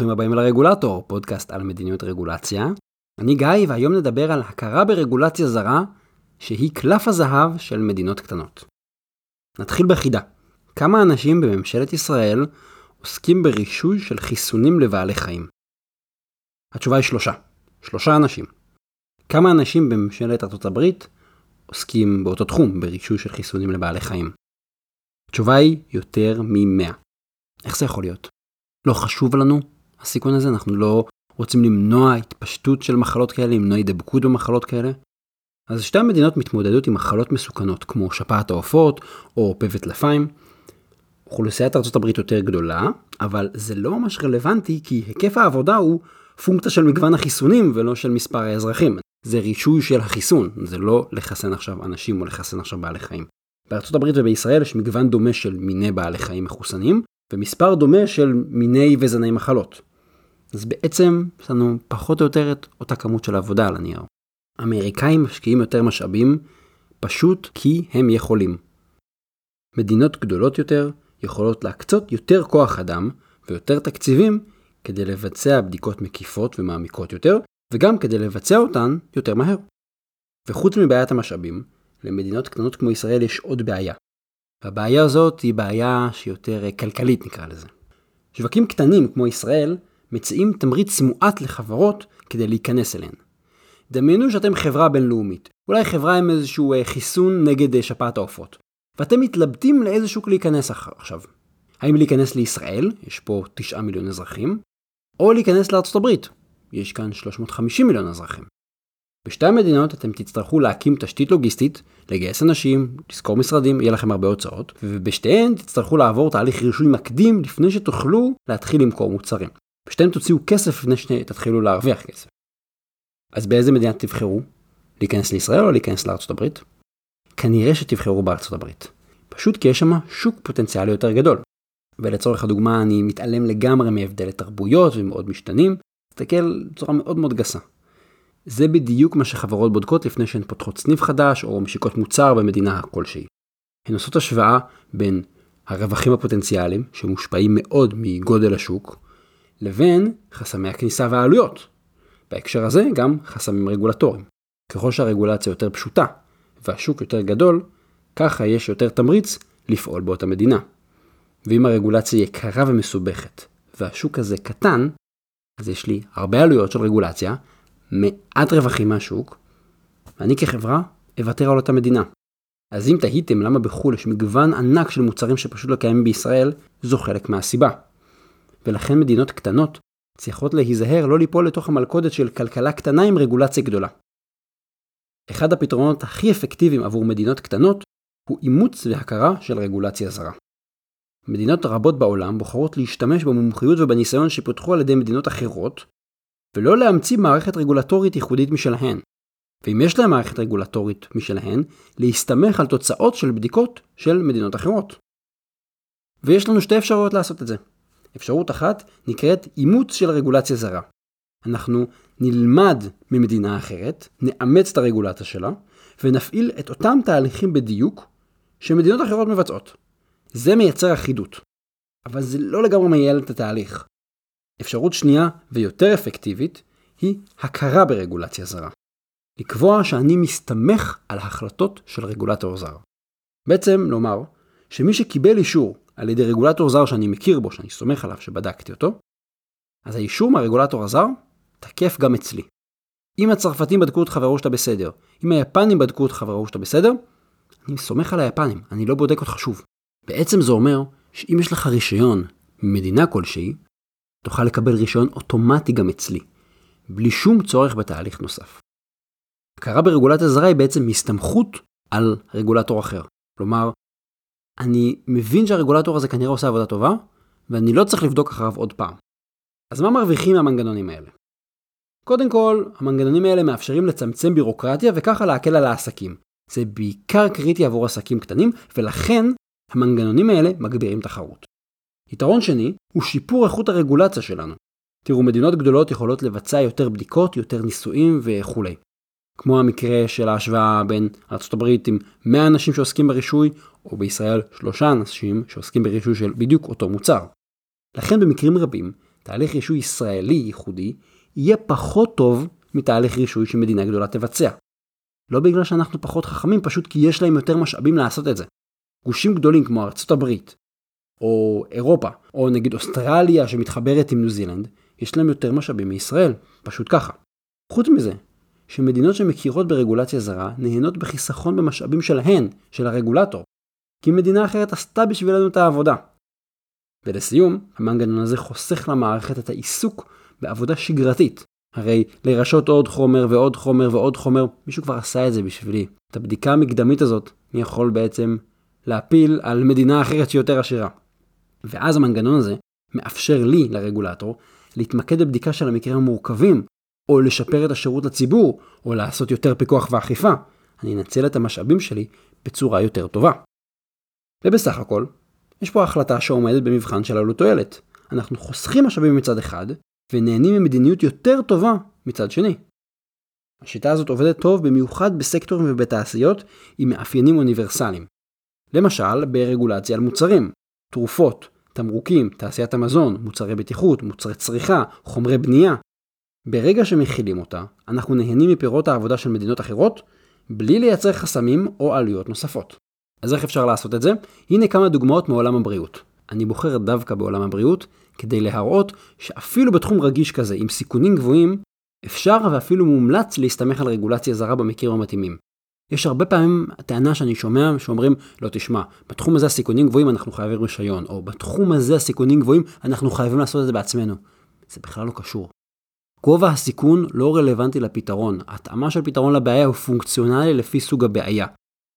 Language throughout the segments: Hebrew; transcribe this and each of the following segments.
ברוכים הבאים לרגולטור, פודקאסט על מדיניות רגולציה. אני גיא, והיום נדבר על הכרה ברגולציה זרה, שהיא קלף הזהב של מדינות קטנות. נתחיל בחידה. כמה אנשים בממשלת ישראל עוסקים ברישוי של חיסונים לבעלי חיים? התשובה היא שלושה. שלושה אנשים. כמה אנשים בממשלת ארצות הברית עוסקים באותו תחום, ברישוי של חיסונים לבעלי חיים? התשובה היא יותר מ-100. איך זה יכול להיות? לא חשוב לנו הסיכון הזה? אנחנו לא רוצים למנוע התפשטות של מחלות כאלה, למנוע הידבקות במחלות כאלה? אז שתי המדינות מתמודדות עם מחלות מסוכנות, כמו שפעת העופות או פה וטלפיים. אוכלוסיית ארה"ב יותר גדולה, אבל זה לא ממש רלוונטי כי היקף העבודה הוא פונקציה של מגוון החיסונים ולא של מספר האזרחים. זה רישוי של החיסון, זה לא לחסן עכשיו אנשים או לחסן עכשיו בעלי חיים. בארצות הברית ובישראל יש מגוון דומה של מיני בעלי חיים מחוסנים, ומספר דומה של מיני וזני מחלות. אז בעצם יש לנו פחות או יותר את אותה כמות של עבודה על הנייר. האמריקאים משקיעים יותר משאבים פשוט כי הם יכולים. מדינות גדולות יותר יכולות להקצות יותר כוח אדם ויותר תקציבים כדי לבצע בדיקות מקיפות ומעמיקות יותר, וגם כדי לבצע אותן יותר מהר. וחוץ מבעיית המשאבים, למדינות קטנות כמו ישראל יש עוד בעיה. והבעיה הזאת היא בעיה שיותר כלכלית נקרא לזה. שווקים קטנים כמו ישראל מציעים תמריץ מועט לחברות כדי להיכנס אליהן. דמיינו שאתם חברה בינלאומית, אולי חברה עם איזשהו אה, חיסון נגד אה, שפעת העופות, ואתם מתלבטים לאיזה שוק להיכנס עכשיו. האם להיכנס לישראל, יש פה 9 מיליון אזרחים, או להיכנס לארצות הברית, יש כאן 350 מיליון אזרחים. בשתי המדינות אתם תצטרכו להקים תשתית לוגיסטית, לגייס אנשים, לשכור משרדים, יהיה לכם הרבה הוצאות, ובשתיהן תצטרכו לעבור תהליך רישוי מקדים לפני שתוכלו להתחיל למכור מוצרים. בשתיהן תוציאו כסף לפני שתתחילו להרוויח כסף. אז באיזה מדינה תבחרו? להיכנס לישראל או להיכנס לארצות הברית? כנראה שתבחרו בארצות הברית. פשוט כי יש שם שוק פוטנציאלי יותר גדול. ולצורך הדוגמה אני מתעלם לגמרי מהבדלי תרבויות ומאוד משתנים, מסתכל בצורה מאוד מאוד גסה. זה בדיוק מה שחברות בודקות לפני שהן פותחות סניף חדש או משיקות מוצר במדינה כלשהי. הן עושות השוואה בין הרווחים הפוטנציאליים, שמושפעים מאוד מגודל השוק, לבין חסמי הכניסה והעלויות. בהקשר הזה גם חסמים רגולטוריים. ככל שהרגולציה יותר פשוטה והשוק יותר גדול, ככה יש יותר תמריץ לפעול באותה מדינה. ואם הרגולציה יקרה ומסובכת והשוק הזה קטן, אז יש לי הרבה עלויות של רגולציה מעט רווחים מהשוק, ואני כחברה אוותר על אותה מדינה. אז אם תהיתם למה בחו"ל יש מגוון ענק של מוצרים שפשוט לא קיימים בישראל, זו חלק מהסיבה. ולכן מדינות קטנות צריכות להיזהר לא ליפול לתוך המלכודת של כלכלה קטנה עם רגולציה גדולה. אחד הפתרונות הכי אפקטיביים עבור מדינות קטנות הוא אימוץ והכרה של רגולציה זרה. מדינות רבות בעולם בוחרות להשתמש במומחיות ובניסיון שפותחו על ידי מדינות אחרות ולא להמציא מערכת רגולטורית ייחודית משלהן. ואם יש להם מערכת רגולטורית משלהן, להסתמך על תוצאות של בדיקות של מדינות אחרות. ויש לנו שתי אפשרויות לעשות את זה. אפשרות אחת נקראת אימוץ של רגולציה זרה. אנחנו נלמד ממדינה אחרת, נאמץ את הרגולציה שלה, ונפעיל את אותם תהליכים בדיוק שמדינות אחרות מבצעות. זה מייצר אחידות. אבל זה לא לגמרי מייעל את התהליך. אפשרות שנייה ויותר אפקטיבית היא הכרה ברגולציה זרה. לקבוע שאני מסתמך על החלטות של רגולטור זר. בעצם לומר שמי שקיבל אישור על ידי רגולטור זר שאני מכיר בו, שאני סומך עליו, שבדקתי אותו, אז האישור מהרגולטור הזר תקף גם אצלי. אם הצרפתים בדקו אותך וראו שאתה בסדר, אם היפנים בדקו אותך וראו שאתה בסדר, אני סומך על היפנים, אני לא בודק אותך שוב. בעצם זה אומר שאם יש לך רישיון ממדינה כלשהי, תוכל לקבל רישיון אוטומטי גם אצלי, בלי שום צורך בתהליך נוסף. הכרה ברגולציה זרה היא בעצם הסתמכות על רגולטור אחר. כלומר, אני מבין שהרגולטור הזה כנראה עושה עבודה טובה, ואני לא צריך לבדוק אחריו עוד פעם. אז מה מרוויחים מהמנגנונים האלה? קודם כל, המנגנונים האלה מאפשרים לצמצם בירוקרטיה וככה להקל על העסקים. זה בעיקר קריטי עבור עסקים קטנים, ולכן המנגנונים האלה מגבירים תחרות. יתרון שני הוא שיפור איכות הרגולציה שלנו. תראו, מדינות גדולות יכולות לבצע יותר בדיקות, יותר ניסויים וכולי. כמו המקרה של ההשוואה בין ארה"ב עם 100 אנשים שעוסקים ברישוי, או בישראל 3 אנשים שעוסקים ברישוי של בדיוק אותו מוצר. לכן במקרים רבים, תהליך רישוי ישראלי ייחודי יהיה פחות טוב מתהליך רישוי שמדינה גדולה תבצע. לא בגלל שאנחנו פחות חכמים, פשוט כי יש להם יותר משאבים לעשות את זה. גושים גדולים כמו ארצות הברית, או אירופה, או נגיד אוסטרליה שמתחברת עם ניו זילנד, יש להם יותר משאבים מישראל, פשוט ככה. חוץ מזה, שמדינות שמכירות ברגולציה זרה נהנות בחיסכון במשאבים שלהן, של הרגולטור, כי מדינה אחרת עשתה בשבילנו את העבודה. ולסיום, המנגנון הזה חוסך למערכת את העיסוק בעבודה שגרתית. הרי לרשות עוד חומר ועוד חומר ועוד חומר, מישהו כבר עשה את זה בשבילי. את הבדיקה המקדמית הזאת אני יכול בעצם להפיל על מדינה אחרת שיותר עשירה. ואז המנגנון הזה מאפשר לי, לרגולטור, להתמקד בבדיקה של המקרים המורכבים, או לשפר את השירות לציבור, או לעשות יותר פיקוח ואכיפה. אני אנצל את המשאבים שלי בצורה יותר טובה. ובסך הכל, יש פה החלטה שעומדת במבחן של עלות תועלת. אנחנו חוסכים משאבים מצד אחד, ונהנים ממדיניות יותר טובה מצד שני. השיטה הזאת עובדת טוב במיוחד בסקטורים ובתעשיות עם מאפיינים אוניברסליים. למשל, ברגולציה על מוצרים, תרופות, תמרוקים, תעשיית המזון, מוצרי בטיחות, מוצרי צריכה, חומרי בנייה. ברגע שמכילים אותה, אנחנו נהנים מפירות העבודה של מדינות אחרות, בלי לייצר חסמים או עלויות נוספות. אז איך אפשר לעשות את זה? הנה כמה דוגמאות מעולם הבריאות. אני בוחר דווקא בעולם הבריאות, כדי להראות שאפילו בתחום רגיש כזה, עם סיכונים גבוהים, אפשר ואפילו מומלץ להסתמך על רגולציה זרה במקרים המתאימים. יש הרבה פעמים טענה שאני שומע שאומרים, לא תשמע, בתחום הזה הסיכונים גבוהים אנחנו חייבים רישיון, או בתחום הזה הסיכונים גבוהים אנחנו חייבים לעשות את זה בעצמנו. זה בכלל לא קשור. גובה הסיכון לא רלוונטי לפתרון, התאמה של פתרון לבעיה הוא פונקציונלי לפי סוג הבעיה.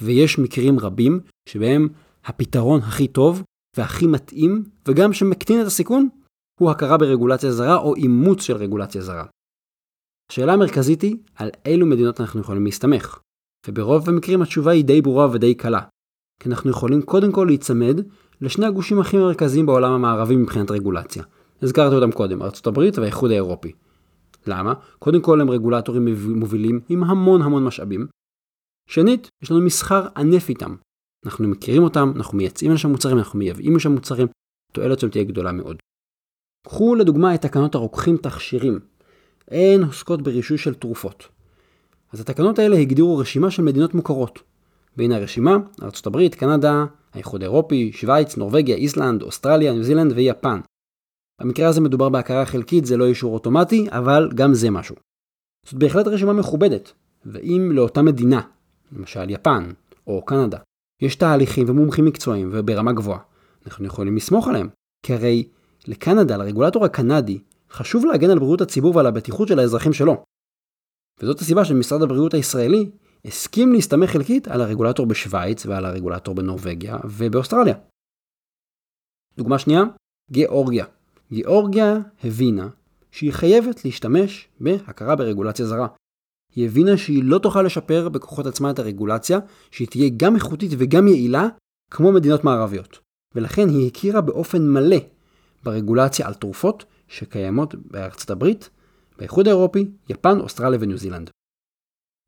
ויש מקרים רבים שבהם הפתרון הכי טוב והכי מתאים, וגם שמקטין את הסיכון, הוא הכרה ברגולציה זרה או אימוץ של רגולציה זרה. השאלה המרכזית היא על אילו מדינות אנחנו יכולים להסתמך. וברוב המקרים התשובה היא די ברורה ודי קלה. כי אנחנו יכולים קודם כל להיצמד לשני הגושים הכי מרכזיים בעולם המערבי מבחינת רגולציה. הזכרתי אותם קודם, ארה"ב והאיחוד האירופי. למה? קודם כל הם רגולטורים מובילים עם המון המון משאבים. שנית, יש לנו מסחר ענף איתם. אנחנו מכירים אותם, אנחנו מייצאים לשם מוצרים, אנחנו מייבאים לשם מוצרים, התועלת שם תהיה גדולה מאוד. קחו לדוגמה את תקנות הרוקחים תכשירים. הן עוסקות ברישוי של תרופות. אז התקנות האלה הגדירו רשימה של מדינות מוכרות. והנה הרשימה, ארה"ב, קנדה, האיחוד האירופי, שווייץ, נורבגיה, איסלנד, אוסטרליה, ניו זילנד ויפן. במקרה הזה מדובר בהכרה חלקית, זה לא אישור אוטומטי, אבל גם זה משהו. זאת בהחלט רשימה מכובדת, ואם לאותה מדינה, למשל יפן או קנדה, יש תהליכים ומומחים מקצועיים וברמה גבוהה, אנחנו יכולים לסמוך עליהם. כי הרי לקנדה, לרגולטור הקנדי, חשוב להגן על בריאות הציבור ועל הבטיחות של האזרחים שלו. וזאת הסיבה שמשרד הבריאות הישראלי הסכים להסתמך חלקית על הרגולטור בשוויץ ועל הרגולטור בנורבגיה ובאוסטרליה. דוגמה שנייה, גיאורגיה. גיאורגיה הבינה שהיא חייבת להשתמש בהכרה ברגולציה זרה. היא הבינה שהיא לא תוכל לשפר בכוחות עצמה את הרגולציה, שהיא תהיה גם איכותית וגם יעילה, כמו מדינות מערביות. ולכן היא הכירה באופן מלא ברגולציה על תרופות שקיימות בארצות הברית באיחוד האירופי, יפן, אוסטרליה וניו זילנד.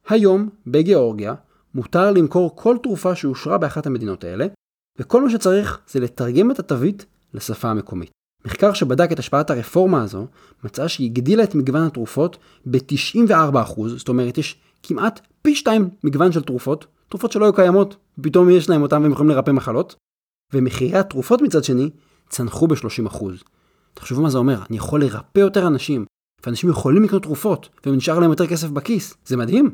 היום, בגיאורגיה, מותר למכור כל תרופה שאושרה באחת המדינות האלה, וכל מה שצריך זה לתרגם את התווית לשפה המקומית. מחקר שבדק את השפעת הרפורמה הזו, מצא שהיא הגדילה את מגוון התרופות ב-94%, זאת אומרת יש כמעט פי שתיים מגוון של תרופות, תרופות שלא היו קיימות, פתאום יש להם אותן והם יכולים לרפא מחלות, ומחירי התרופות מצד שני צנחו ב-30%. תחשבו מה זה אומר, אני יכול לרפא יותר אנשים, ואנשים יכולים לקנות תרופות, ונשאר להם יותר כסף בכיס. זה מדהים.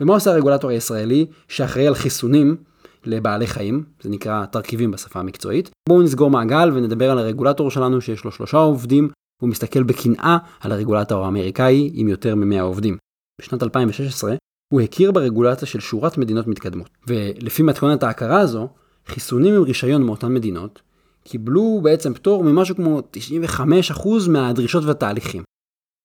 ומה עושה הרגולטור הישראלי שאחראי על חיסונים לבעלי חיים, זה נקרא תרכיבים בשפה המקצועית. בואו נסגור מעגל ונדבר על הרגולטור שלנו שיש לו שלושה עובדים, והוא מסתכל בקנאה על הרגולטור האמריקאי עם יותר מ-100 עובדים. בשנת 2016 הוא הכיר ברגולציה של שורת מדינות מתקדמות, ולפי מתכונת ההכרה הזו, חיסונים עם רישיון מאותן מדינות קיבלו בעצם פטור ממשהו כמו 95% מהדרישות והתהליכים.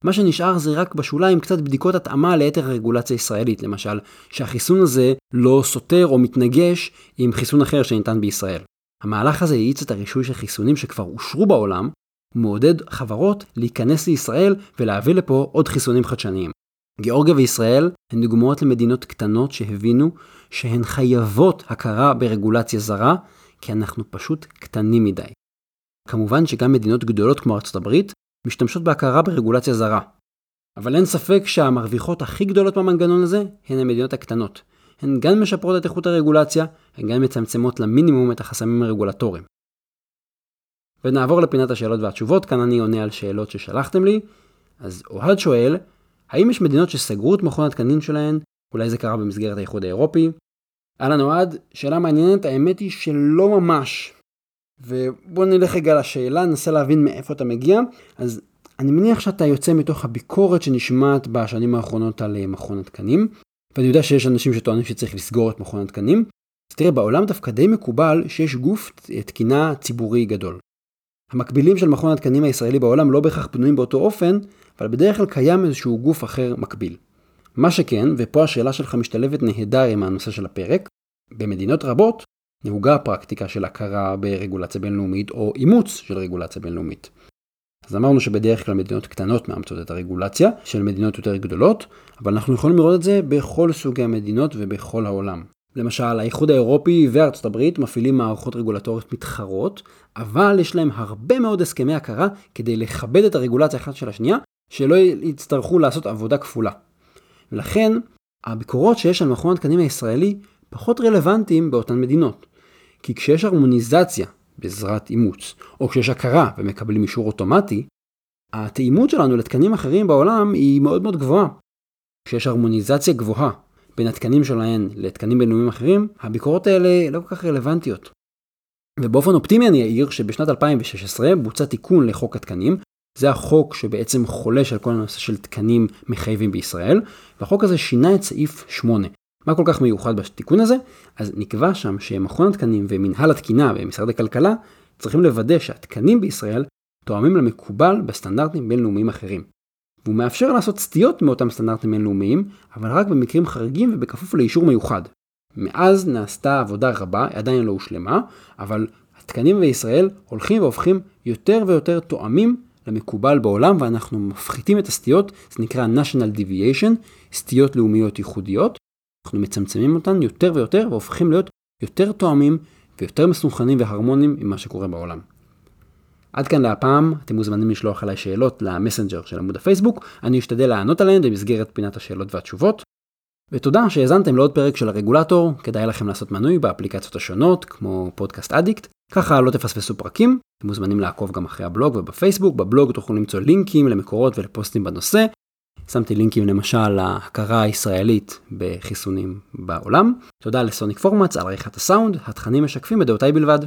מה שנשאר זה רק בשוליים קצת בדיקות התאמה ליתר הרגולציה הישראלית, למשל, שהחיסון הזה לא סותר או מתנגש עם חיסון אחר שניתן בישראל. המהלך הזה האיץ את הרישוי של חיסונים שכבר אושרו בעולם, ומעודד חברות להיכנס לישראל ולהביא לפה עוד חיסונים חדשניים. גיאורגיה וישראל הן דוגמאות למדינות קטנות שהבינו שהן חייבות הכרה ברגולציה זרה, כי אנחנו פשוט קטנים מדי. כמובן שגם מדינות גדולות כמו ארצות הברית משתמשות בהכרה ברגולציה זרה. אבל אין ספק שהמרוויחות הכי גדולות במנגנון הזה הן המדינות הקטנות. הן גם משפרות את איכות הרגולציה, הן גם מצמצמות למינימום את החסמים הרגולטוריים. ונעבור לפינת השאלות והתשובות, כאן אני עונה על שאלות ששלחתם לי. אז אוהד שואל, האם יש מדינות שסגרו את מכון התקנים שלהן? אולי זה קרה במסגרת האיחוד האירופי? אהלן אוהד, שאלה מעניינת, האמת היא שלא ממש. ובוא נלך רגע לשאלה, ננסה להבין מאיפה אתה מגיע. אז אני מניח שאתה יוצא מתוך הביקורת שנשמעת בשנים האחרונות על אה, מכון התקנים, ואני יודע שיש אנשים שטוענים שצריך לסגור את מכון התקנים. אז תראה, בעולם דווקא די מקובל שיש גוף תקינה ציבורי גדול. המקבילים של מכון התקנים הישראלי בעולם לא בהכרח בנויים באותו אופן, אבל בדרך כלל קיים איזשהו גוף אחר מקביל. מה שכן, ופה השאלה שלך משתלבת נהדר עם הנושא של הפרק, במדינות רבות נהוגה הפרקטיקה של הכרה ברגולציה בינלאומית או אימוץ של רגולציה בינלאומית. אז אמרנו שבדרך כלל מדינות קטנות מאמצות את הרגולציה של מדינות יותר גדולות, אבל אנחנו יכולים לראות את זה בכל סוגי המדינות ובכל העולם. למשל, האיחוד האירופי וארצות הברית מפעילים מערכות רגולטוריות מתחרות, אבל יש להם הרבה מאוד הסכמי הכרה כדי לכבד את הרגולציה אחת של השנייה, שלא יצטרכו לעשות עבודה כפולה. ולכן, הביקורות שיש על מכון התקנים הישראלי פחות רלוונטיים באותן מדינות. כי כשיש הרמוניזציה בעזרת אימוץ, או כשיש הכרה ומקבלים אישור אוטומטי, התאימות שלנו לתקנים אחרים בעולם היא מאוד מאוד גבוהה. כשיש הרמוניזציה גבוהה בין התקנים שלהן לתקנים בינלאומיים אחרים, הביקורות האלה לא כל כך רלוונטיות. ובאופן אופטימי אני אעיר שבשנת 2016 בוצע תיקון לחוק התקנים, זה החוק שבעצם חולש על כל הנושא של תקנים מחייבים בישראל, והחוק הזה שינה את סעיף 8. מה כל כך מיוחד בתיקון הזה? אז נקבע שם שמכון התקנים ומנהל התקינה ומשרד הכלכלה צריכים לוודא שהתקנים בישראל תואמים למקובל בסטנדרטים בינלאומיים אחרים. והוא מאפשר לעשות סטיות מאותם סטנדרטים בינלאומיים, אבל רק במקרים חריגים ובכפוף לאישור מיוחד. מאז נעשתה עבודה רבה, עדיין לא הושלמה, אבל התקנים בישראל הולכים והופכים יותר ויותר תואמים למקובל בעולם, ואנחנו מפחיתים את הסטיות, זה נקרא national deviation, סטיות לאומיות ייחודיות, אנחנו מצמצמים אותן יותר ויותר והופכים להיות יותר תואמים ויותר מסונכנים והרמוניים עם מה שקורה בעולם. עד כאן להפעם, אתם מוזמנים לשלוח עליי שאלות למסנג'ר של עמוד הפייסבוק, אני אשתדל לענות עליהן במסגרת פינת השאלות והתשובות. ותודה שהאזנתם לעוד פרק של הרגולטור, כדאי לכם לעשות מנוי באפליקציות השונות, כמו פודקאסט אדיקט, ככה לא תפספסו פרקים, אתם מוזמנים לעקוב גם אחרי הבלוג ובפייסבוק, בבלוג תוכלו למצוא לינקים למקורות ולפוסטים בנושא, שמתי לינקים למשל להכרה הישראלית בחיסונים בעולם. תודה לסוניק פורמאץ על עריכת הסאונד, התכנים משקפים בדעותיי בלבד.